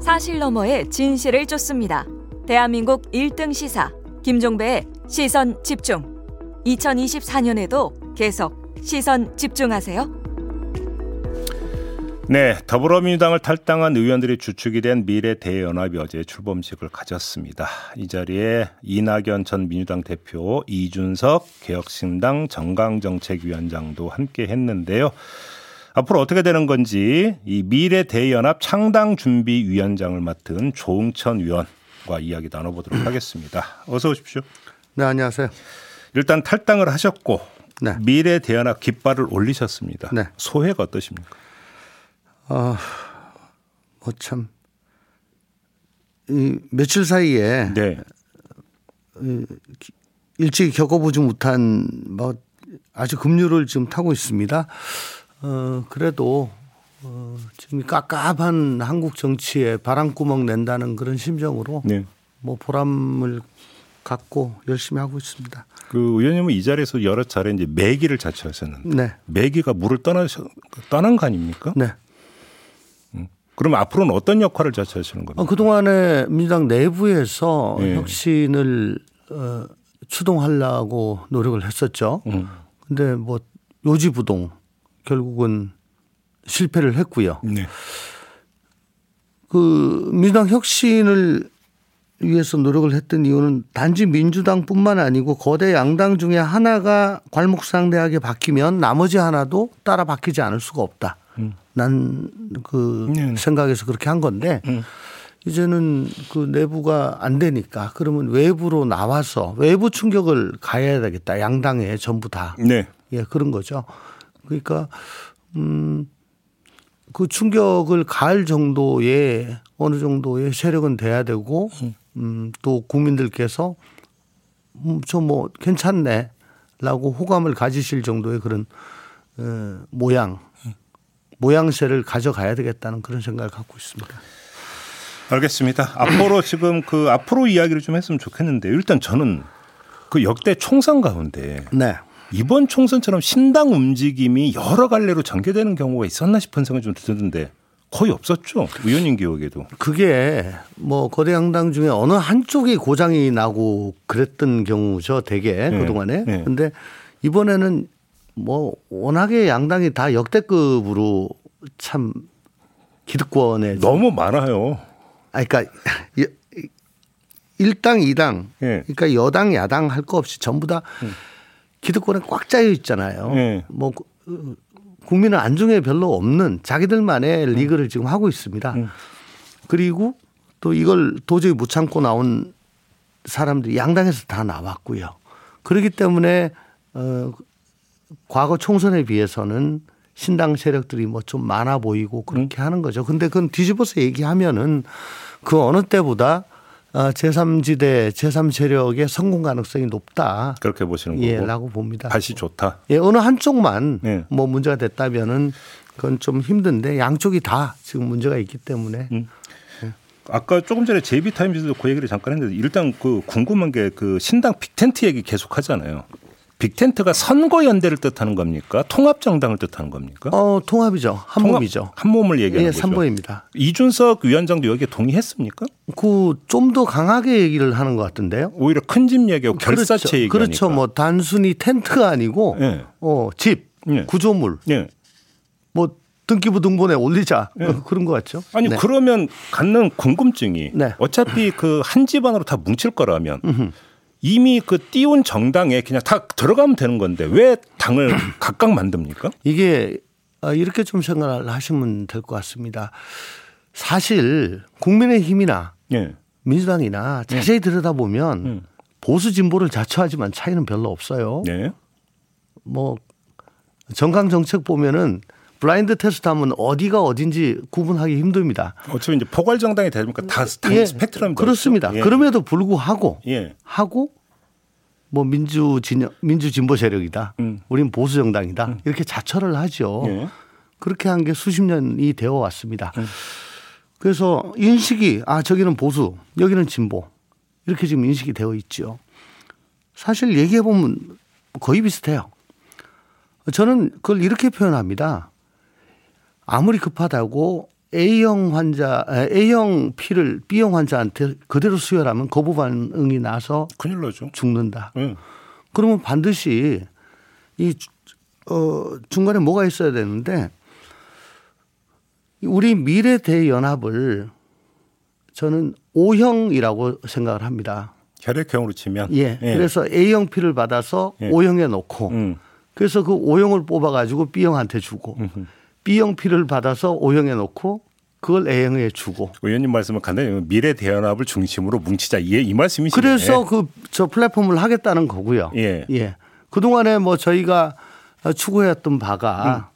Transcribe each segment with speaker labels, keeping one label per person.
Speaker 1: 사실 너머의 진실을 쫓습니다. 대한민국 1등 시사 김종배의 시선 집중. 2024년에도 계속 시선 집중하세요.
Speaker 2: 네, 더불어민주당을 탈당한 의원들이 주축이 된 미래 대연합이 어제 출범식을 가졌습니다. 이 자리에 이낙연 전 민주당 대표, 이준석 개혁신당 정강정책위원장도 함께 했는데요. 앞으로 어떻게 되는 건지 이 미래 대연합 창당 준비 위원장을 맡은 조응천 위원과 이야기 나눠보도록 하겠습니다. 어서 오십시오.
Speaker 3: 네, 안녕하세요.
Speaker 2: 일단 탈당을 하셨고
Speaker 3: 네.
Speaker 2: 미래 대연합 깃발을 올리셨습니다.
Speaker 3: 네.
Speaker 2: 소회가 어떠십니까?
Speaker 3: 어, 뭐 참, 이 며칠 사이에
Speaker 2: 네.
Speaker 3: 일찍 겪어보지 못한 뭐 아주 급류를 지금 타고 있습니다. 어, 그래도 어, 지금 깝깝한 한국 정치에 바람구멍 낸다는 그런 심정으로
Speaker 2: 네.
Speaker 3: 뭐 보람을 갖고 열심히 하고 있습니다.
Speaker 2: 그 의원님은 이 자리에서 여러 차례 이제 매기를 자처하셨는데
Speaker 3: 네.
Speaker 2: 매기가 물을 떠나 떠난 거 아닙니까?
Speaker 3: 네.
Speaker 2: 그럼 앞으로는 어떤 역할을 자처하시는 겁니까?
Speaker 3: 어, 그동안에 민주당 내부에서
Speaker 2: 예.
Speaker 3: 혁신을 어, 추동하려고 노력을 했었죠.
Speaker 2: 음.
Speaker 3: 근데 뭐 요지부동 결국은 실패를 했고요.
Speaker 2: 네.
Speaker 3: 그 민주당 혁신을 위해서 노력을 했던 이유는 단지 민주당뿐만 아니고 거대 양당 중에 하나가 괄목상대하게 바뀌면 나머지 하나도 따라 바뀌지 않을 수가 없다. 난그
Speaker 2: 네.
Speaker 3: 생각에서 그렇게 한 건데 이제는 그 내부가 안 되니까 그러면 외부로 나와서 외부 충격을 가해야 되겠다. 양당에 전부 다.
Speaker 2: 네.
Speaker 3: 예, 그런 거죠. 그러니까 음, 그 충격을 가할 정도의 어느 정도의 세력은 돼야 되고 음, 또 국민들께서 음, 저뭐 괜찮네 라고 호감을 가지실 정도의 그런 어, 모양 모양새를 가져가야 되겠다는 그런 생각을 갖고 있습니다.
Speaker 2: 알겠습니다. 앞으로 지금 그 앞으로 이야기를 좀 했으면 좋겠는데 일단 저는 그 역대 총선 가운데
Speaker 3: 네.
Speaker 2: 이번 총선처럼 신당 움직임이 여러 갈래로 전개되는 경우가 있었나 싶은 생각이 좀 드는데 거의 없었죠. 의원님 기억에도.
Speaker 3: 그게 뭐 거대 양당 중에 어느 한쪽이 고장이 나고 그랬던 경우죠. 대개
Speaker 2: 네.
Speaker 3: 그동안에.
Speaker 2: 네.
Speaker 3: 근데 이번에는 뭐 워낙에 양당이 다 역대급으로 참 기득권에
Speaker 2: 너무 많아요.
Speaker 3: 아 그러니까 일당이당
Speaker 2: 예.
Speaker 3: 그러니까 여당 야당 할 거 없이 전부 다 기득권에 꽉 짜여 있잖아요.
Speaker 2: 예.
Speaker 3: 뭐 그, 국민은 안중에 별로 없는 자기들만의 리그를 지금 하고 있습니다. 그리고 또 이걸 도저히 못 참고 나온 사람들이 양당에서 다 나왔고요. 그렇기 때문에 어 과거 총선에 비해서는 신당 세력들이 뭐 좀 많아 보이고 그렇게 하는 거죠. 근데 그건 뒤집어서 얘기하면은 그 어느 때보다 어, 제3지대, 제3 세력의 성공 가능성이 높다.
Speaker 2: 그렇게 보시는
Speaker 3: 예,
Speaker 2: 거고.
Speaker 3: 라고 봅니다.
Speaker 2: 다시 좋다.
Speaker 3: 예, 어느 한쪽만
Speaker 2: 예.
Speaker 3: 뭐 문제가 됐다면은 그건 좀 힘든데 양쪽이 다 지금 문제가 있기 때문에
Speaker 2: 음. 아까 조금 전에 제이비타임즈도 그 얘기를 잠깐 했는데 일단 그 궁금한 게 그 신당 빅텐트 얘기 계속 하잖아요. 빅텐트가 선거 연대를 뜻하는 겁니까? 통합 정당을 뜻하는 겁니까?
Speaker 3: 어, 통합이죠. 한
Speaker 2: 통합-
Speaker 3: 몸이죠.
Speaker 2: 한 몸을 얘기하는
Speaker 3: 예,
Speaker 2: 거죠.
Speaker 3: 삼보입니다.
Speaker 2: 이준석 위원장도 여기에 동의했습니까?
Speaker 3: 그 좀 더 강하게 얘기를 하는 것 같은데요.
Speaker 2: 오히려 큰 집 얘기하고 결사체
Speaker 3: 그렇죠.
Speaker 2: 얘기하니까.
Speaker 3: 그렇죠. 뭐 단순히 텐트가 아니고
Speaker 2: 예.
Speaker 3: 어, 집,
Speaker 2: 예.
Speaker 3: 구조물,
Speaker 2: 예.
Speaker 3: 뭐 등기부 등본에 올리자 어, 그런 것 같죠.
Speaker 2: 아니
Speaker 3: 네.
Speaker 2: 그러면 갖는 궁금증이
Speaker 3: 네.
Speaker 2: 어차피 그 한 집안으로 다 뭉칠 거라면 이미 그 띄운 정당에 그냥 다 들어가면 되는 건데 왜 당을 각각 만듭니까?
Speaker 3: 이게 어, 이렇게 좀 생각을 하시면 될 것 같습니다. 사실 국민의힘이나
Speaker 2: 예.
Speaker 3: 민주당이나 자세히 들여다보면
Speaker 2: 음.
Speaker 3: 보수 진보를 자처하지만 차이는 별로 없어요.
Speaker 2: 네.
Speaker 3: 뭐 정강 정책 보면은 블라인드 테스트 하면 어디가 어딘지 구분하기 힘듭니다.
Speaker 2: 어차피 이제 포괄 정당이 되니까 다 당의 스펙트럼이
Speaker 3: 그렇습니다.
Speaker 2: 넓죠. 예.
Speaker 3: 그럼에도 불구하고
Speaker 2: 예.
Speaker 3: 하고 뭐 민주 진영 민주 진보 세력이다.
Speaker 2: 음.
Speaker 3: 우린 보수 정당이다. 이렇게 자처를 하죠.
Speaker 2: 예.
Speaker 3: 그렇게 한 게 수십 년이 되어 왔습니다. 그래서 인식이 아 저기는 보수, 여기는 진보 이렇게 지금 인식이 되어 있죠. 사실 얘기해 보면 거의 비슷해요. 저는 그걸 이렇게 표현합니다. 아무리 급하다고 A형 환자, A형 피를 B형 환자한테 그대로 수혈하면 거부 반응이 나서
Speaker 2: 큰일 나죠.
Speaker 3: 죽는다.
Speaker 2: 응.
Speaker 3: 그러면 반드시 이 어, 중간에 뭐가 있어야 되는데 우리 미래 대연합을 저는 O형이라고 생각을 합니다.
Speaker 2: 혈액형으로 치면
Speaker 3: 예. 그래서 A형 피를 받아서
Speaker 2: 예.
Speaker 3: O형에 놓고
Speaker 2: 음.
Speaker 3: 그래서 그 O형을 뽑아 가지고 B형한테 주고 B형 피를 받아서 O형에 놓고 그걸 A형에 주고
Speaker 2: 의원님 말씀은 간단히 미래 대연합을 중심으로 뭉치자 이, 이 말씀이시네.
Speaker 3: 그래서 그 저 플랫폼을 하겠다는 거고요.
Speaker 2: 예.
Speaker 3: 예. 그 동안에 뭐 저희가 추구해왔던 바가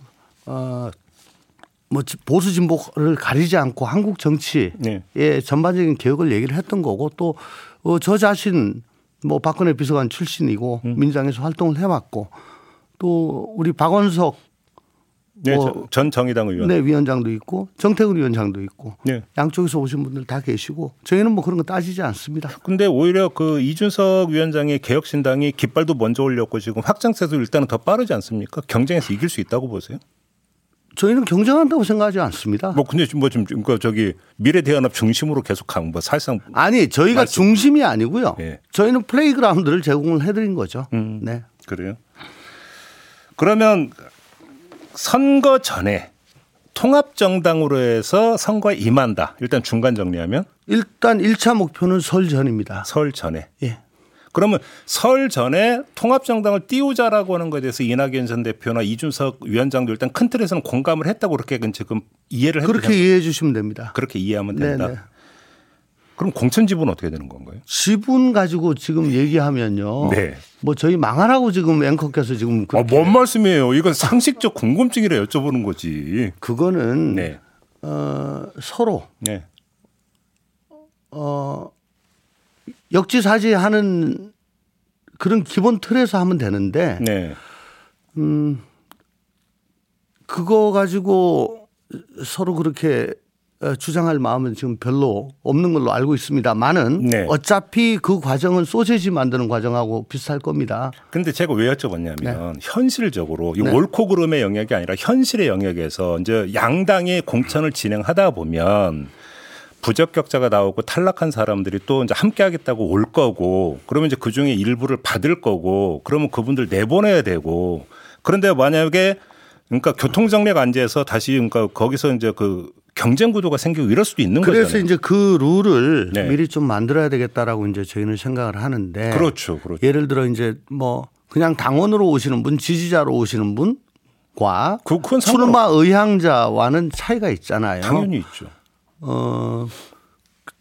Speaker 3: 어, 뭐 보수 진보를 가리지 않고 한국 정치의
Speaker 2: 네.
Speaker 3: 전반적인 개혁을 얘기를 했던 거고 또 저 자신 뭐 박근혜 비서관 출신이고
Speaker 2: 음.
Speaker 3: 민주당에서 활동을 해왔고 또 우리 박원석
Speaker 2: 네,
Speaker 3: 뭐-
Speaker 2: 저- 전 정의당 의원.
Speaker 3: 네, 위원장도 있고 정태근 위원장도 있고
Speaker 2: 네.
Speaker 3: 양쪽에서 오신 분들 다 계시고 저희는 뭐 그런 거 따지지 않습니다.
Speaker 2: 근데 오히려 그 이준석 위원장의 개혁신당이 깃발도 먼저 올렸고 지금 확장세도 일단은 더 빠르지 않습니까? 경쟁에서 이길 수 있다고 보세요?
Speaker 3: 저희는 경쟁한다고 생각하지 않습니다.
Speaker 2: 뭐 근데 지금 뭐좀 그러니까 저기 미래대연합 중심으로 계속 강뭐 사실상
Speaker 3: 아니 저희가
Speaker 2: 말씀.
Speaker 3: 중심이 아니고요.
Speaker 2: 예.
Speaker 3: 저희는 플레이그라운드를 제공을 해드린 거죠.
Speaker 2: 음.
Speaker 3: 네.
Speaker 2: 그래요. 그러면 선거 전에 통합정당으로 해서 선거에 임한다. 일단 중간 정리하면
Speaker 3: 일단 1차 목표는 설 전입니다.
Speaker 2: 설 전에.
Speaker 3: 예.
Speaker 2: 그러면 설 전에 통합정당을 띄우자라고 하는 것에 대해서 이낙연 전 대표나 이준석 위원장도 일단 큰 틀에서는 공감을 했다고 그렇게 지금 이해를 했죠.
Speaker 3: 그렇게 이해해 주시면 됩니다.
Speaker 2: 그렇게 이해하면 된다.
Speaker 3: 네네.
Speaker 2: 그럼 공천 지분 어떻게 되는 건가요?
Speaker 3: 지분 가지고 지금 얘기하면요.
Speaker 2: 네.
Speaker 3: 뭐 저희 망하라고 지금 앵커께서 지금
Speaker 2: 아, 뭔 말씀이에요? 이건 상식적 궁금증이라 여쭤보는 거지.
Speaker 3: 그거는
Speaker 2: 네.
Speaker 3: 어, 서로
Speaker 2: 네.
Speaker 3: 어, 역지사지하는 그런 기본 틀에서 하면 되는데
Speaker 2: 네.
Speaker 3: 그거 가지고 서로 그렇게 어, 주장할 마음은 지금 별로 없는 걸로 알고 있습니다만은
Speaker 2: 네.
Speaker 3: 어차피 그 과정은 소세지 만드는 과정하고 비슷할 겁니다.
Speaker 2: 근데 제가 왜 여쭤봤냐면
Speaker 3: 네.
Speaker 2: 현실적으로 이 옳고 그름의 영역이 아니라 현실의 영역에서 이제 양당이 공천을 진행하다 보면 부적격자가 나오고 탈락한 사람들이 또 이제 함께 하겠다고 올 거고 그러면 이제 그 중에 일부를 받을 거고 그러면 그분들 내보내야 되고 그런데 만약에 그러니까 교통정리가 안 돼서 다시 그러니까 거기서 이제 그 경쟁 구도가 생기고 이럴 수도 있는
Speaker 3: 그래서
Speaker 2: 거잖아요.
Speaker 3: 이제 그 룰을
Speaker 2: 네.
Speaker 3: 미리 좀 만들어야 되겠다라고 이제 저희는 생각을 하는데
Speaker 2: 그렇죠. 그렇죠.
Speaker 3: 예를 들어 이제 뭐 그냥 당원으로 오시는 분, 지지자로 오시는 분과
Speaker 2: 그-
Speaker 3: 출마 의향자와는 차이가 있잖아요.
Speaker 2: 당연히 있죠.
Speaker 3: 어,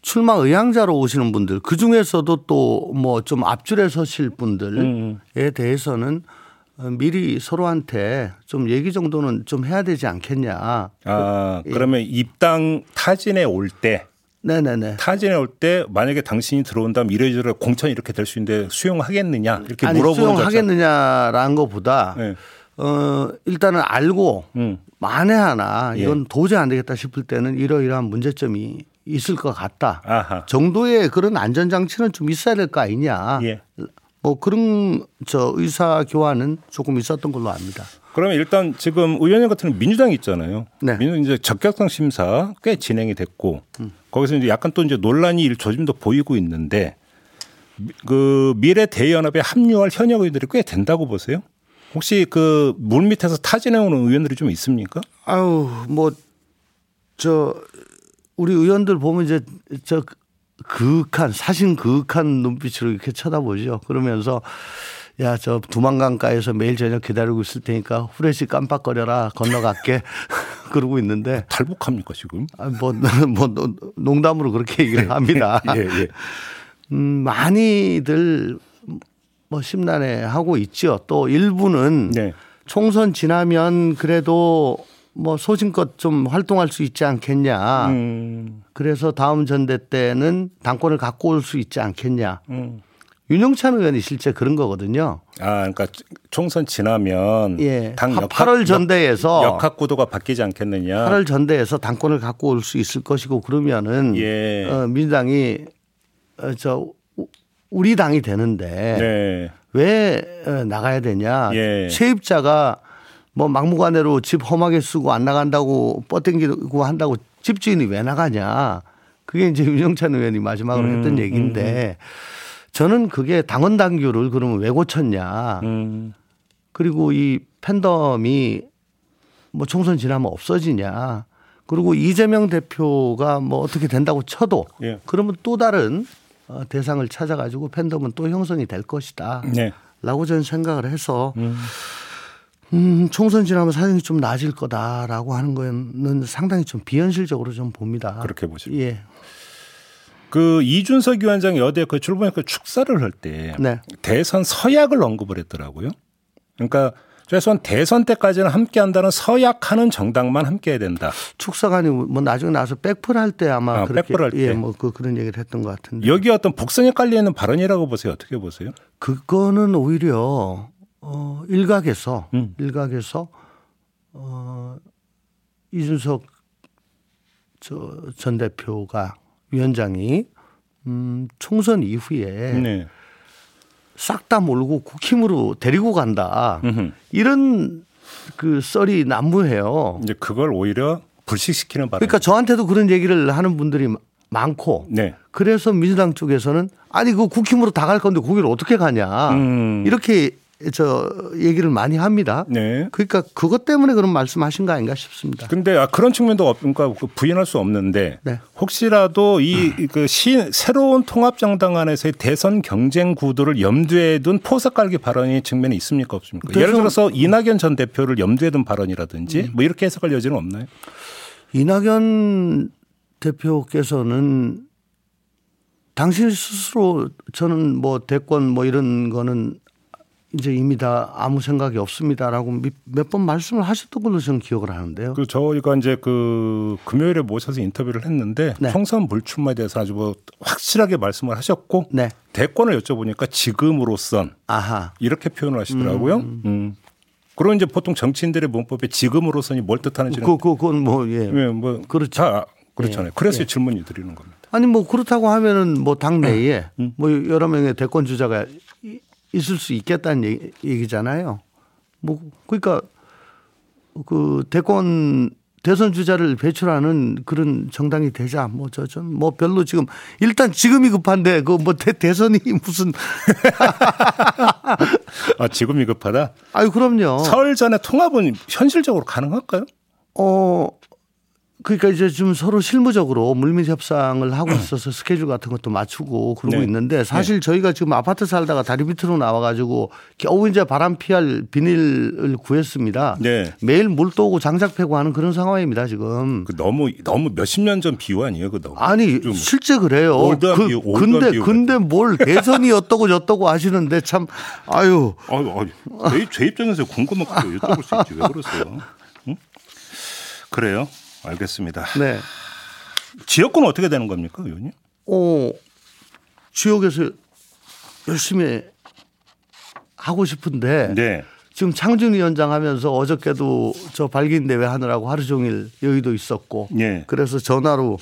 Speaker 3: 출마 의향자로 오시는 분들 그 중에서도 또 뭐 좀 앞줄에 서실 분들에
Speaker 2: 음.
Speaker 3: 대해서는 어, 미리 서로한테 좀 얘기 정도는 좀 해야 되지 않겠냐.
Speaker 2: 아, 그러면 입당 타진에 올 때
Speaker 3: 네네네.
Speaker 2: 타진에 올 때 만약에 당신이 들어온다면 이래저래 공천이 이렇게 될 수 있는데 수용하겠느냐 이렇게
Speaker 3: 아니
Speaker 2: 물어보는.
Speaker 3: 수용하겠느냐라는 것보다
Speaker 2: 네.
Speaker 3: 어 일단은 알고
Speaker 2: 음.
Speaker 3: 만에 하나
Speaker 2: 예.
Speaker 3: 이건 도저히 안 되겠다 싶을 때는 이러이러한 문제점이 있을 것 같다.
Speaker 2: 아하.
Speaker 3: 정도의 그런 안전장치는 좀 있어야 될 거 아니냐.
Speaker 2: 예.
Speaker 3: 뭐 그런 저 의사 교환은 조금 있었던 걸로 압니다.
Speaker 2: 그러면 일단 지금 의원님 같은 민주당이 있잖아요.
Speaker 3: 네.
Speaker 2: 민주당 이제 적격성 심사 꽤 진행이 됐고 거기서 이제 약간 또 이제 논란이 일 조짐도 보이고 있는데 미- 그 미래 대연합에 합류할 현역 의원들이 꽤 된다고 보세요? 혹시 그 물 밑에서 타진해 오는 의원들이 좀 있습니까?
Speaker 3: 아유 뭐 저 우리 의원들 보면 이제 저 그윽한 사신 그윽한 눈빛으로 이렇게 쳐다보죠. 그러면서 야 저 두만강가에서 매일 저녁 기다리고 있을 테니까 후레쉬 깜빡거려라 건너갈게 그러고 있는데
Speaker 2: 탈북합니까 지금?
Speaker 3: 아, 뭐, 뭐 농담으로 그렇게 얘기를 합니다.
Speaker 2: 예, 예.
Speaker 3: 음, 많이들 뭐 심란해 하고 있죠. 또 일부는
Speaker 2: 네.
Speaker 3: 총선 지나면 그래도 뭐 소신껏 좀 활동할 수 있지 않겠냐.
Speaker 2: 음,
Speaker 3: 그래서 다음 전대 때는 당권을 갖고 올 수 있지 않겠냐.
Speaker 2: 음.
Speaker 3: 윤영찬 의원이 실제 그런 거거든요.
Speaker 2: 아, 그러니까 총선 지나면
Speaker 3: 예.
Speaker 2: 당
Speaker 3: 파-
Speaker 2: 역학,
Speaker 3: 8월 전대에서
Speaker 2: 역학 구도가 바뀌지 않겠느냐.
Speaker 3: 8월 전대에서 당권을 갖고 올 수 있을 것이고 그러면은
Speaker 2: 예.
Speaker 3: 어, 민주당이 어, 저 우- 우리 당이 되는데
Speaker 2: 네.
Speaker 3: 왜 어, 나가야 되냐?
Speaker 2: 예.
Speaker 3: 세입자가 뭐 막무가내로 집 험하게 쓰고 안 나간다고 뻗댕기고 한다고 집주인이 왜 나가냐. 그게 이제 윤영찬 의원이 마지막으로
Speaker 2: 음,
Speaker 3: 했던 얘기인데 저는 그게 당원 당규를 그러면 왜 고쳤냐.
Speaker 2: 음.
Speaker 3: 그리고 이 팬덤이 뭐 총선 지나면 없어지냐. 그리고 이재명 대표가 뭐 어떻게 된다고 쳐도
Speaker 2: 예.
Speaker 3: 그러면 또 다른 어, 대상을 찾아가지고 팬덤은 또 형성이 될 것이다.
Speaker 2: 네.
Speaker 3: 라고 저는 생각을 해서 음, 총선 지나면 사정이 좀 나아질 거다라고 하는 거는 상당히 좀 비현실적으로 좀 봅니다.
Speaker 2: 그렇게 보시고.
Speaker 3: 예.
Speaker 2: 그 이준석 위원장이 어제 그 출범했고 축사를 할때
Speaker 3: 네.
Speaker 2: 대선 서약을 언급을 했더라고요. 그러니까 최소한 대선 때까지는 함께 한다는 서약하는 정당만 함께 해야 된다.
Speaker 3: 축사관이 뭐 나중에 나서 백플 할때 아마
Speaker 2: 아,
Speaker 3: 그렇게
Speaker 2: 백플 할 때.
Speaker 3: 예, 뭐 그 그런 얘기를 했던 것 같은데.
Speaker 2: 여기 어떤 복선이 깔려 있는 발언이라고 보세요. 어떻게 보세요?
Speaker 3: 그거는 오히려 어 일각에서
Speaker 2: 음.
Speaker 3: 일각에서 어 이준석 저 전 대표가 위원장이 음 총선 이후에
Speaker 2: 네.
Speaker 3: 싹다 몰고 국힘으로 데리고 간다.
Speaker 2: 음흠.
Speaker 3: 이런 그 썰이 난무해요.
Speaker 2: 이제 그걸 오히려 불식시키는 발언.
Speaker 3: 그러니까 저한테도 그런 얘기를 하는 분들이 많고
Speaker 2: 네.
Speaker 3: 그래서 민주당 쪽에서는 아니 그 국힘으로 다 갈 건데 거기를 어떻게 가냐
Speaker 2: 음.
Speaker 3: 이렇게 저 얘기를 많이 합니다.
Speaker 2: 네.
Speaker 3: 그러니까 그것 때문에 그런 말씀하신 거 아닌가 싶습니다.
Speaker 2: 근데 아, 그런 측면도 없, 그러니까 부인할 수 없는데
Speaker 3: 네.
Speaker 2: 혹시라도 이그 새로운 통합정당 안에서의 대선 경쟁 구도를 염두에 둔 포석 깔기 발언이 측면이 있습니까 없습니까? 예를 들어서 이낙연 전 대표를 염두에 둔 발언이라든지 뭐 이렇게 해석할 여지는 없나요?
Speaker 3: 이낙연 대표께서는 당신 스스로 저는 뭐 대권 뭐 이런 거는 이제 이미 다 아무 생각이 없습니다라고 몇 번 말씀을 하셨던 걸로 저는 기억을 하는데요.
Speaker 2: 그 저희가 이제 그 금요일에 모셔서 인터뷰를 했는데
Speaker 3: 네.
Speaker 2: 총선 불출마에 대해서 아주 뭐 확실하게 말씀을 하셨고
Speaker 3: 네.
Speaker 2: 대권을 여쭤보니까 지금으로선
Speaker 3: 아하.
Speaker 2: 이렇게 표현을 하시더라고요. 음. 그리고 이제 보통 정치인들의 문법에 지금으로선이 뭘 뜻하는지는
Speaker 3: 그, 그, 그건 뭐, 예.
Speaker 2: 예, 뭐
Speaker 3: 그렇죠.
Speaker 2: 다 그렇잖아요.
Speaker 3: 예.
Speaker 2: 그래서
Speaker 3: 예.
Speaker 2: 질문이 드리는 겁니다.
Speaker 3: 아니 뭐 그렇다고 하면은 뭐 당내에 뭐 여러 명의 대권 주자가 이- 있을 수 있겠다는 얘기- 얘기잖아요. 뭐 그러니까 그 대권 대선 주자를 배출하는 그런 정당이 되자 뭐 저 좀 뭐 별로 지금 일단 지금이 급한데 그 뭐 대선이 무슨
Speaker 2: 아, 지금이 급하다.
Speaker 3: 아유 그럼요.
Speaker 2: 설 전에 통합은 현실적으로 가능할까요?
Speaker 3: 어 그러니까 이제 지금 서로 실무적으로 물밑 협상을 하고 있어서 스케줄 같은 것도 맞추고 그러고
Speaker 2: 네.
Speaker 3: 있는데 사실 저희가 지금 아파트 살다가 다리 밑으로 나와 가지고 겨우 이제 바람 피할 비닐을 구했습니다.
Speaker 2: 네.
Speaker 3: 매일 물 떠오고 장작 패고 하는 그런 상황입니다 지금.
Speaker 2: 그 너무 너무 몇십 년 전 비유 아니에요, 그 너무.
Speaker 3: 아니
Speaker 2: 좀
Speaker 3: 실제 그래요.
Speaker 2: 올드한
Speaker 3: 그,
Speaker 2: 비유, 올드한
Speaker 3: 근데
Speaker 2: 비유
Speaker 3: 근데 뭘 대선이 어떠고 저떠고 하시는데 참 아유
Speaker 2: 아, 아, 제, 제 입장에서 궁금한 거 여쭤볼 수 있지 왜 그러세요? 응? 그래요. 알겠습니다.
Speaker 3: 네.
Speaker 2: 지역구는 어떻게 되는 겁니까, 의원님?
Speaker 3: 어, 지역에서 열심히 하고 싶은데
Speaker 2: 네.
Speaker 3: 지금 창준 위원장 하면서 어저께도 저 발기인 대회 하느라고 하루 종일 여의도 있었고
Speaker 2: 네.
Speaker 3: 그래서 전화로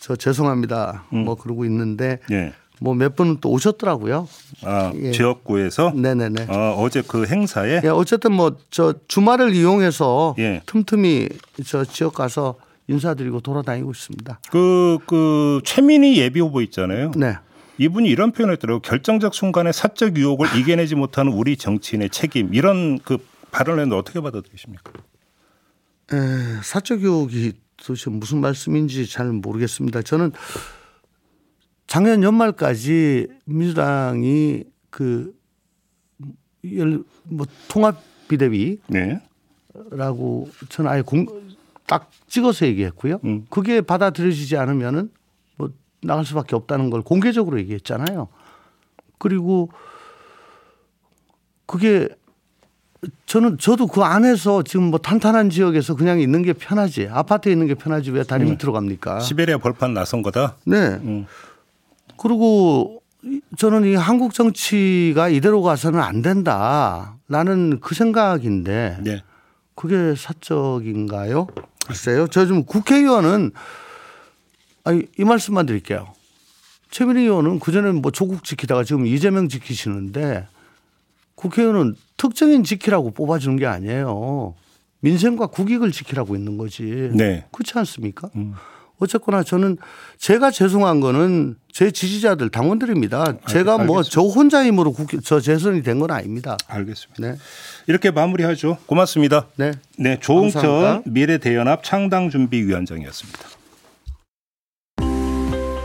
Speaker 3: 저 죄송합니다 뭐 그러고 있는데
Speaker 2: 네.
Speaker 3: 뭐 몇 분은 또 오셨더라고요.
Speaker 2: 아,
Speaker 3: 예.
Speaker 2: 지역구에서
Speaker 3: 네네네.
Speaker 2: 어, 어제 그 행사에
Speaker 3: 예, 어쨌든 뭐 저 주말을 이용해서
Speaker 2: 예.
Speaker 3: 틈틈이 저 지역 가서 인사드리고 돌아다니고 있습니다.
Speaker 2: 그, 그, 최민희 예비 후보 있잖아요.
Speaker 3: 네.
Speaker 2: 이분이 이런 표현을 했더라고요. 결정적 순간에 사적 유혹을 이겨내지 못하는 우리 정치인의 책임. 이런 그 발언을 했는데 어떻게 받아들이십니까?
Speaker 3: 에, 사적 교육이 도대체 무슨 말씀인지 잘 모르겠습니다. 저는 작년 연말까지 민주당이 그, 열- 뭐 통합 비대위라고
Speaker 2: 네.
Speaker 3: 저는 아예 공, 딱 찍어서 얘기했고요.
Speaker 2: 음.
Speaker 3: 그게 받아들여지지 않으면은 뭐 나갈 수밖에 없다는 걸 공개적으로 얘기했잖아요. 그리고 그게 저는 저도 그 안에서 지금 뭐 탄탄한 지역에서 그냥 있는 게 편하지 아파트에 있는 게 편하지 왜 다리 밑으로 갑니까?
Speaker 2: 시베리아 벌판 나선 거다.
Speaker 3: 네.
Speaker 2: 음.
Speaker 3: 그리고 이- 저는 이 한국 정치가 이대로 가서는 안 된다라는 그 생각인데
Speaker 2: 네.
Speaker 3: 그게 사적인가요? 글쎄요. 저좀 국회의원은 아니 이 말씀만 드릴게요. 최민희 의원은 그전에 뭐 조국 지키다가 지금 이재명 지키시는데 국회의원은 특정인 지키라고 뽑아주는 게 아니에요. 민생과 국익을 지키라고 있는 거지.
Speaker 2: 네.
Speaker 3: 그렇지 않습니까?
Speaker 2: 음.
Speaker 3: 어쨌거나 저는 제가 죄송한 거는 제 지지자들 당원들입니다. 제가 뭐 저. 혼자 힘으로 국회 저 재선이 된 건 아닙니다.
Speaker 2: 알겠습니다.
Speaker 3: 네.
Speaker 2: 이렇게 마무리하죠. 고맙습니다.
Speaker 3: 네.
Speaker 2: 네,
Speaker 3: 감사합니다.
Speaker 2: 미래대연합 창당준비위원장이었습니다.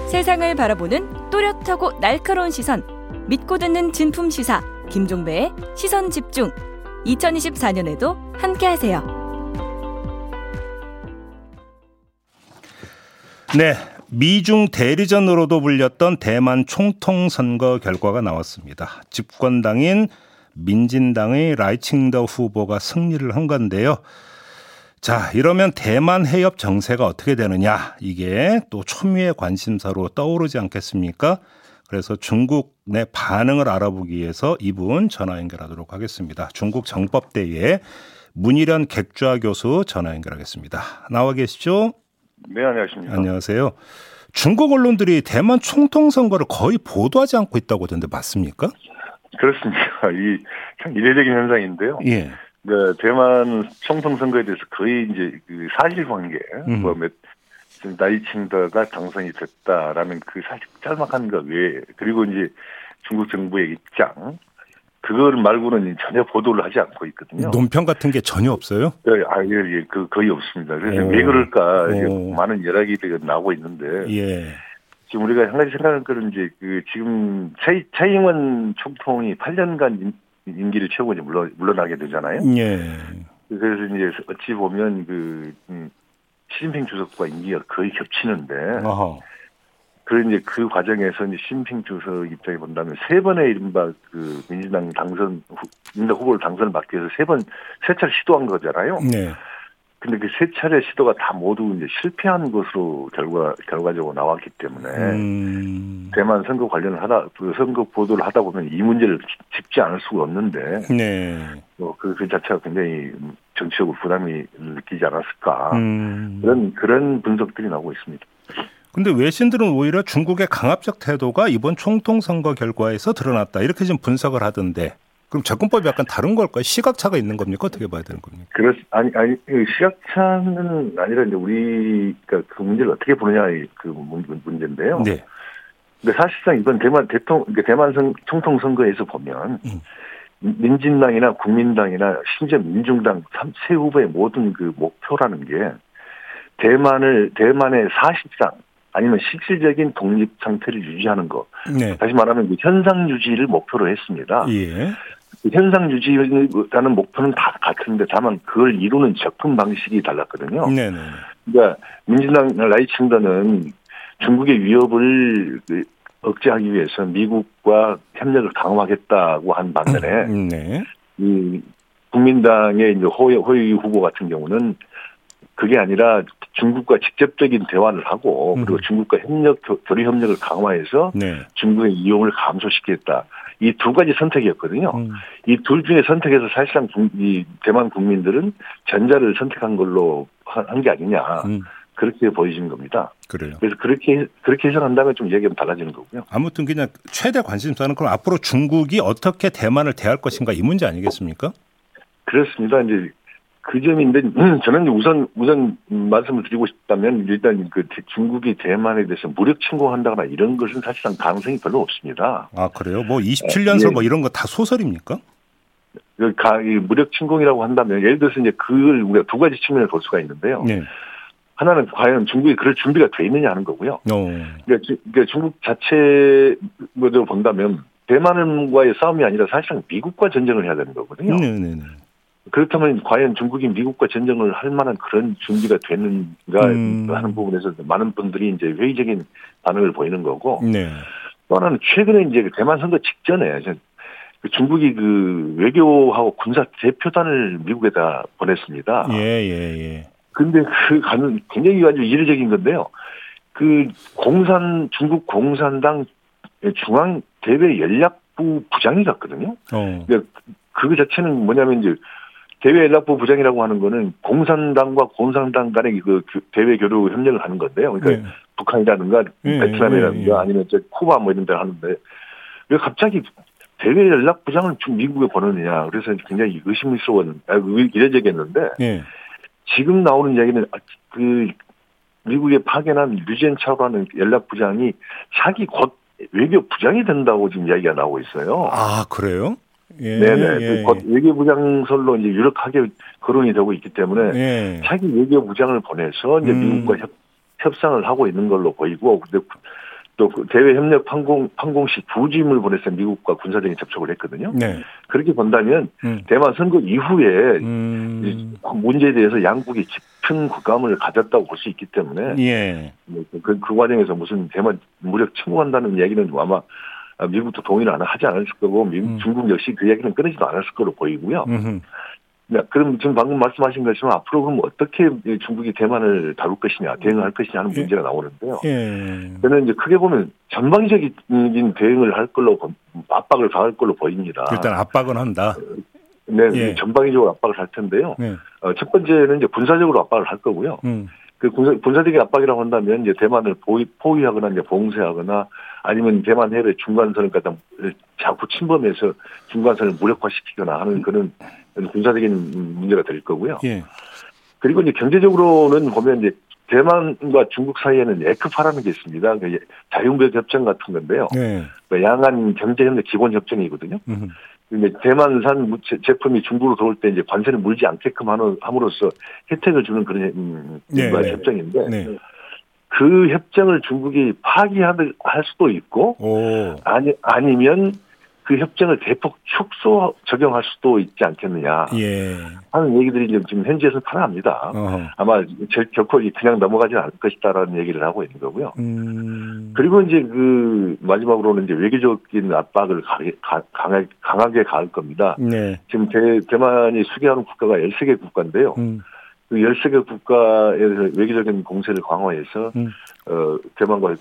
Speaker 1: 세상을 바라보는 또렷하고 날카로운 시선 믿고 듣는 진품 시사 김종배의 시선 집중 2024년에도 함께 하세요.
Speaker 2: 네. 미중 대리전으로도 불렸던 대만 총통 선거 결과가 나왔습니다. 집권당인 민진당의 라이칭더 후보가 승리를 한 건데요. 자, 이러면 대만 해협 정세가 어떻게 되느냐? 이게 또 초미의 관심사로 떠오르지 않겠습니까? 그래서 중국 내 반응을 알아보기 위해서 이분 전화 연결하도록 하겠습니다. 중국 정법대의 문희련 객좌 교수 전화 연결하겠습니다. 나와 계시죠?
Speaker 4: 네, 안녕하십니까.
Speaker 2: 안녕하세요. 중국 언론들이 대만 총통 선거를 거의 보도하지 않고 있다고 하던데 맞습니까?
Speaker 4: 그렇습니다. 이 참 이례적인 현상인데요.
Speaker 2: 예.
Speaker 4: 그 대만 총통 선거에 대해서 거의 이제 그 사실관계,
Speaker 2: 음.
Speaker 4: 뭐 몇, 지금 나이칭더가 당선이 됐다라는 그 사실 짤막한 것 외에 그리고 이제 중국 정부의 입장 그걸 말고는 전혀 보도를 하지 않고 있거든요.
Speaker 2: 논평 같은 게 전혀 없어요?
Speaker 4: 예, 아, 예, 예, 그 거의 없습니다. 그래서
Speaker 2: 오.
Speaker 4: 왜 그럴까
Speaker 2: 오.
Speaker 4: 많은 여락이 나오고 있는데
Speaker 2: 예.
Speaker 4: 지금 우리가 한 가지 생각할 거는 이제 그 지금 차이, 차이잉원 총통이 8년간 임, 임기를 채우고 이제 물러, 물러나게 되잖아요.
Speaker 2: 예.
Speaker 4: 그래서 이제 어찌 보면 그, 음, 시진핑 주석과 임기가 거의 겹치는데,
Speaker 2: 어허.
Speaker 4: 그 이제 그 과정에서 이제 시진핑 주석 입장에 본다면 세 번의 이른바 그 민주당 당선, 후- 민주당 후보를 당선을 막기 위해서 세 번, 세 차례 시도한 거잖아요.
Speaker 2: 네.
Speaker 4: 근데 그 세 차례 시도가 다 모두 이제 실패한 것으로 결과, 결과적으로 나왔기 때문에,
Speaker 2: 음.
Speaker 4: 대만 선거 관련을 하다 그 선거 보도를 하다 보면 이 문제를 짚지 않을 수가 없는데
Speaker 2: 네.
Speaker 4: 뭐그 그 자체가 굉장히 정치적으로 부담이 느끼지 않았을까
Speaker 2: 음.
Speaker 4: 그런 그런 분석들이 나오고 있습니다.
Speaker 2: 근데 외신들은 오히려 중국의 강압적 태도가 이번 총통 선거 결과에서 드러났다. 이렇게 좀 분석을 하던데. 그럼 접근법이 약간 다른 걸까요? 시각차가 있는 겁니까? 어떻게 봐야 되는 겁니까?
Speaker 4: 그렇 아니 아니 그 시각차는 아니라 이제 우리가 그 문제를 어떻게 보느냐의 그 문- 문제인데요.
Speaker 2: 네.
Speaker 4: 근데 사실상 이번 대만 그러니까 대만 선, 총통 선거에서 보면
Speaker 2: 음.
Speaker 4: 민진당이나 국민당이나 심지어 민중당 삼- 세 후보의 모든 그 목표라는 게 대만을 대만의 사실상 아니면 실질적인 독립 상태를 유지하는 것.
Speaker 2: 네.
Speaker 4: 다시 말하면 그 현상 유지를 목표로 했습니다.
Speaker 2: 예.
Speaker 4: 그 현상 유지라는 목표는 다 같은데 다만 그걸 이루는 접근 방식이 달랐거든요.
Speaker 2: 네네.
Speaker 4: 그러니까 민주당 라이칭더는 중국의 위협을 그 억제하기 위해서 미국과 협력을 강화하겠다고 한 반면에
Speaker 2: 음, 네.
Speaker 4: 이 국민당의 이제 호의, 호의 후보 같은 경우는 그게 아니라 중국과 직접적인 대화를 하고 그리고
Speaker 2: 음.
Speaker 4: 중국과 협력 교- 교류 협력을 강화해서
Speaker 2: 네.
Speaker 4: 중국의 이용을 감소시키겠다. 이 두 가지 선택이었거든요.
Speaker 2: 음.
Speaker 4: 이둘 중에 선택해서 사실상 국- 이 대만 국민들은 전자를 선택한 걸로 한 게 아니냐
Speaker 2: 음.
Speaker 4: 그렇게 보여진 겁니다.
Speaker 2: 그래요.
Speaker 4: 그래서 그렇게 그렇게 해석한다면 좀 얘기하면 달라지는 거고요.
Speaker 2: 아무튼 그냥 최대 관심사는 그럼 앞으로 중국이 어떻게 대만을 대할 것인가 이 문제 아니겠습니까?
Speaker 4: 그렇습니다. 이제 그 점인데 음, 저는 우선 우선 말씀을 드리고 싶다면 일단 그 대- 중국이 대만에 대해서 무력 침공한다거나 이런 것은 사실상 가능성이 별로 없습니다.
Speaker 2: 아 그래요? 뭐 27년설
Speaker 4: 예.
Speaker 2: 뭐 이런 거 다 소설입니까?
Speaker 4: 그 가, 이 무력 침공이라고 한다면 예를 들어서 이제 그걸 우리가 두 가지 측면을 볼 수가 있는데요.
Speaker 2: 네.
Speaker 4: 하나는 과연 중국이 그럴 준비가 돼 있느냐 하는 거고요.
Speaker 2: 어.
Speaker 4: 그러니까, 주- 그러니까 중국 자체로 본다면 대만과의 싸움이 아니라 사실상 미국과 전쟁을 해야 되는 거거든요.
Speaker 2: 네네네.
Speaker 4: 그렇다면 과연 중국이 미국과 전쟁을 할 만한 그런 준비가 되는가
Speaker 2: 음.
Speaker 4: 하는 부분에서 많은 분들이 이제 회의적인 반응을 보이는 거고
Speaker 2: 네.
Speaker 4: 또 하나는 최근에 이제 그 대만 선거 직전에 저- 그 중국이 그 외교하고 군사 대표단을 미국에다 보냈습니다.
Speaker 2: 예, 예, 예.
Speaker 4: 근데 그 가는 굉장히 아주 이례적인 건데요. 그 공산 중국 공산당 중앙 대외 연락부 부장이 갔거든요.
Speaker 2: 어.
Speaker 4: 그러니까 그 자체는 뭐냐면 이제 대외 연락부 부장이라고 하는 거는 공산당과 공산당 간의 그 교- 대외 교류 협력을 하는 건데요. 그러니까
Speaker 2: 네.
Speaker 4: 북한이라든가
Speaker 2: 예,
Speaker 4: 베트남이라든가
Speaker 2: 예, 예.
Speaker 4: 아니면 저 쿠바 뭐 이런 데 하는데 왜 갑자기 대외 연락 부장을 좀 미국에 보내느냐. 그래서 굉장히 의심스러운, 아, 이례적이었는데
Speaker 2: 예.
Speaker 4: 지금 나오는 이야기는 아, 그 미국에 파견한 류젠 차라는 연락 부장이 자기 곧 외교 부장이 된다고 지금 이야기가 나오고 있어요.
Speaker 2: 아 그래요? 예,
Speaker 4: 네네.
Speaker 2: 예,
Speaker 4: 그 외교부장설로 이제 유력하게 거론이 되고 있기 때문에
Speaker 2: 예.
Speaker 4: 자기 외교부장을 보내서 이제
Speaker 2: 음.
Speaker 4: 미국과 협, 협상을 하고 있는 걸로 보이고 근데 또그 대외 협력 항공 항공시 부짐을 보내서 미국과 군사적인 접촉을 했거든요.
Speaker 2: 네.
Speaker 4: 그렇게 본다면
Speaker 2: 음.
Speaker 4: 대만 선거 이후에
Speaker 2: 음.
Speaker 4: 이 문제에 대해서 양국이 깊은 국감을 가졌다고 볼 수 있기 때문에
Speaker 2: 예.
Speaker 4: 그, 그 과정에서 무슨 대만 무력 침공한다는 이야기는 아마 미국도 동의를 안 하지 않았을 거고 미국,
Speaker 2: 음.
Speaker 4: 중국 역시 그 이야기는 끊이지도 않았을 거로 보이고요.
Speaker 2: 음흠.
Speaker 4: 네, 그럼 지금 방금 말씀하신 것처럼 앞으로 그럼 어떻게 이 중국이 대만을 다룰 것이냐, 대응할 것이냐 하는
Speaker 2: 예.
Speaker 4: 문제가 나오는데요.
Speaker 2: 예.
Speaker 4: 저는 이제 크게 보면 전방적인 대응을 할 걸로 보- 압박을 가할 걸로 보입니다.
Speaker 2: 일단 압박은 한다.
Speaker 4: 네,
Speaker 2: 예.
Speaker 4: 전방위적으로 압박을 할 텐데요.
Speaker 2: 네.
Speaker 4: 어, 첫 번째는 이제 군사적으로 압박을 할 거고요.
Speaker 2: 음.
Speaker 4: 그 군사, 군사적인 압박이라고 한다면 이제 대만을 포위, 포위하거나 이제 봉쇄하거나 아니면 대만 해외 중간선을 갖다 자꾸 침범해서 중간선을 무력화시키거나 하는 그런 군사적인 문제가 될 거고요.
Speaker 2: 예.
Speaker 4: 그리고 이제 경제적으로는 보면 이제 대만과 중국 사이에는 에크파라는 게 있습니다. 그 자유무역 협정 같은 건데요.
Speaker 2: 예.
Speaker 4: 그 양안 경제협력 기본 협정이거든요.
Speaker 2: 음.
Speaker 4: 근데 대만산 제- 제품이 중국으로 들어올 때 이제 관세를 물지 않게끔 하는 함으로써 혜택을 주는 그런 음,
Speaker 2: 네, 네.
Speaker 4: 협정인데
Speaker 2: 네.
Speaker 4: 그 협정을 중국이 파기할 할 수도 있고
Speaker 2: 오.
Speaker 4: 아니 아니면 그 협정을 대폭 축소 적용할 수도 있지 않겠느냐
Speaker 2: 예.
Speaker 4: 하는 얘기들이 지금 현지에서 파랍니다.
Speaker 2: 어허.
Speaker 4: 아마 저- 결코 그냥 넘어가지 않을 것이다라는 얘기를 하고 있는 거고요.
Speaker 2: 음.
Speaker 4: 그리고 이제 그 마지막으로는 이제 외교적인 압박을 강하게, 가- 강하게, 가할 겁니다.
Speaker 2: 네.
Speaker 4: 지금 대, 대만이 수기하는 국가가 13개 국가인데요.
Speaker 2: 음.
Speaker 4: 그 13개 국가에서 외교적인 공세를 강화해서
Speaker 2: 음.
Speaker 4: 어, 대만과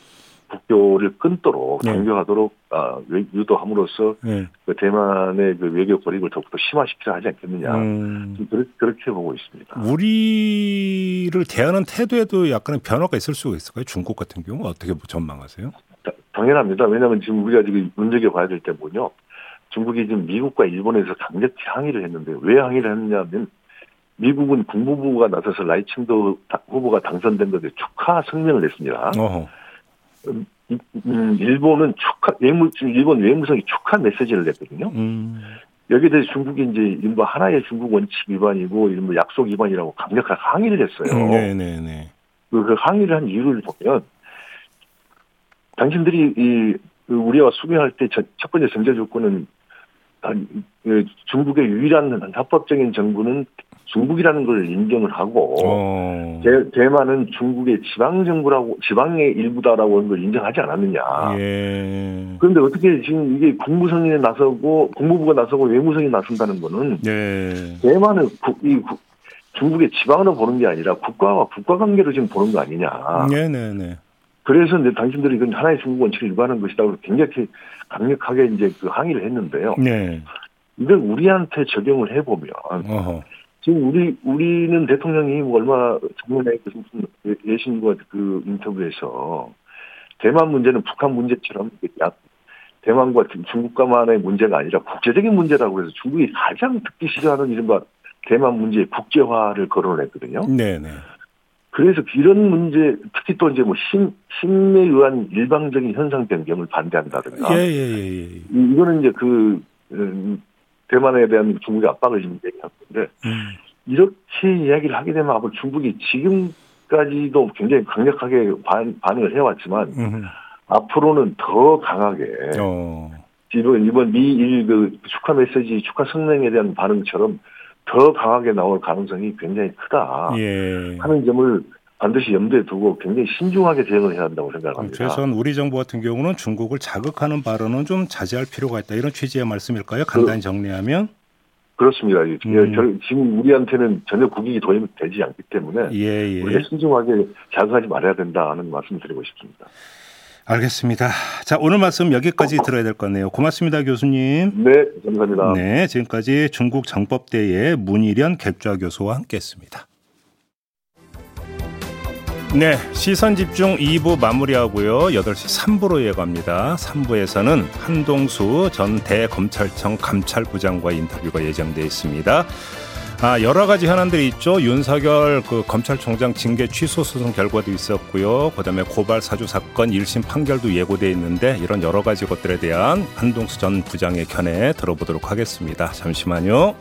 Speaker 4: 국교를 끊도록
Speaker 2: 네.
Speaker 4: 단교하도록 아, 외- 유도함으로써
Speaker 2: 예.
Speaker 4: 그 대만의 그 외교 고립을 더욱더 심화시키려 하지 않겠느냐.
Speaker 2: 음.
Speaker 4: 지금 그렇게, 그렇게 보고 있습니다.
Speaker 2: 우리를 대하는 태도에도 약간의 변화가 있을 수가 있을까요? 중국 같은 경우 어떻게 전망하세요?
Speaker 4: 다- 당연합니다. 왜냐하면 지금 우리가 지금 눈여겨봐야 될때 뭐냐. 중국이 지금 미국과 일본에서 강력히 항의를 했는데 왜 항의를 했느냐면 미국은 국무부가 나서서 라이칭도 다- 후보가 당선된 것에 축하 성명을 냈습니다.
Speaker 2: 어허.
Speaker 4: 이- 음, 일본은 축하 외무 일본 외무성이 축하 메시지를 냈거든요.
Speaker 2: 음.
Speaker 4: 여기에 대해서 중국이 이제 일부 하나의 중국 원칙 위반이고 일부 약속 위반이라고 강력한 항의를 했어요.
Speaker 2: 네네네.
Speaker 4: 그, 그 항의를 한 이유를 보면 당신들이 이그 우리와 수교할 때 첫 번째 전제 조건은 한, 그 중국의 유일한 합법적인 정부는 중국이라는 걸 인정을 하고
Speaker 2: 어.
Speaker 4: 대, 대만은 중국의 지방 정부라고 지방의 일부다라고 하는 걸 인정하지 않았느냐.
Speaker 2: 예.
Speaker 4: 그런데 어떻게 지금 이게 국무성이 나서고 국무부가 나서고 외무성이 나선다는 거는
Speaker 2: 네.
Speaker 4: 대만을 국, 이 국- 중국의 지방으로 보는 게 아니라 국가와 국가 관계로 지금 보는 거 아니냐.
Speaker 2: 네네 네.
Speaker 4: 그래서 이제 당신들이 이건 하나의 중국 원칙을 위반한 것이다고 굉장히 강력하게 이제 그 항의를 했는데요.
Speaker 2: 네.
Speaker 4: 이걸 우리한테 적용을 해보면
Speaker 2: 어허.
Speaker 4: 지금 우리 우리는 대통령이 뭐 얼마 작년에 그 무슨 예신과 그 인터뷰에서 대만 문제는 북한 문제처럼 야- 대만과 중국과만의 문제가 아니라 국제적인 문제라고 해서 중국이 가장 듣기 싫어하는 이른바 대만 문제의 국제화를 거론했거든요.
Speaker 2: 네네.
Speaker 4: 그래서 이런 문제, 특히 또 이제 뭐 심, 심에 의한 일방적인 현상 변경을 반대한다든가.
Speaker 2: 예 예 예.
Speaker 4: 이- 이거는 이제 그, 음, 대만에 대한 중국의 압박을 지금 얘기하는 건데,
Speaker 2: 음.
Speaker 4: 이렇게 이야기를 하게 되면 아마 중국이 지금까지도 굉장히 강력하게 반, 반응을 해왔지만,
Speaker 2: 음.
Speaker 4: 앞으로는 더 강하게,
Speaker 2: 어.
Speaker 4: 이번, 이번 미일 그 축하 메시지, 축하 성명에 대한 반응처럼 더 강하게 나올 가능성이 굉장히 크다.
Speaker 2: 예.
Speaker 4: 하는 점을 반드시 염두에 두고 굉장히 신중하게 대응을 해야 한다고 생각합니다.
Speaker 2: 최소한 우리 정부 같은 경우는 중국을 자극하는 발언은 좀 자제할 필요가 있다. 이런 취지의 말씀일까요? 간단히 정리하면
Speaker 4: 그렇습니다. 예,
Speaker 2: 음.
Speaker 4: 저- 지금 우리한테는 전혀 국익이 도움이 되지 않기 때문에
Speaker 2: 예 예.
Speaker 4: 우리가 신중하게 자극하지 말아야 된다 하는 말씀을 드리고 싶습니다.
Speaker 2: 알겠습니다. 자 오늘 말씀 여기까지 들어야 될 것 같네요. 고맙습니다, 교수님.
Speaker 4: 네, 감사합니다.
Speaker 2: 네, 지금까지 중국 정법대의 문희련 객좌 교수와 함께 했습니다. 네, 시선 집중 2부 마무리하고요. 8시 3부로 이어갑니다. 3부에서는 한동수 전 대검찰청 감찰부장과 인터뷰가 예정돼 있습니다. 아, 여러 가지 현안들이 있죠. 윤석열 그 검찰총장 징계 취소 소송 결과도 있었고요. 그다음에 고발 사주 사건 1심 판결도 예고돼 있는데 이런 여러 가지 것들에 대한 한동수 전 부장의 견해 들어보도록 하겠습니다. 잠시만요.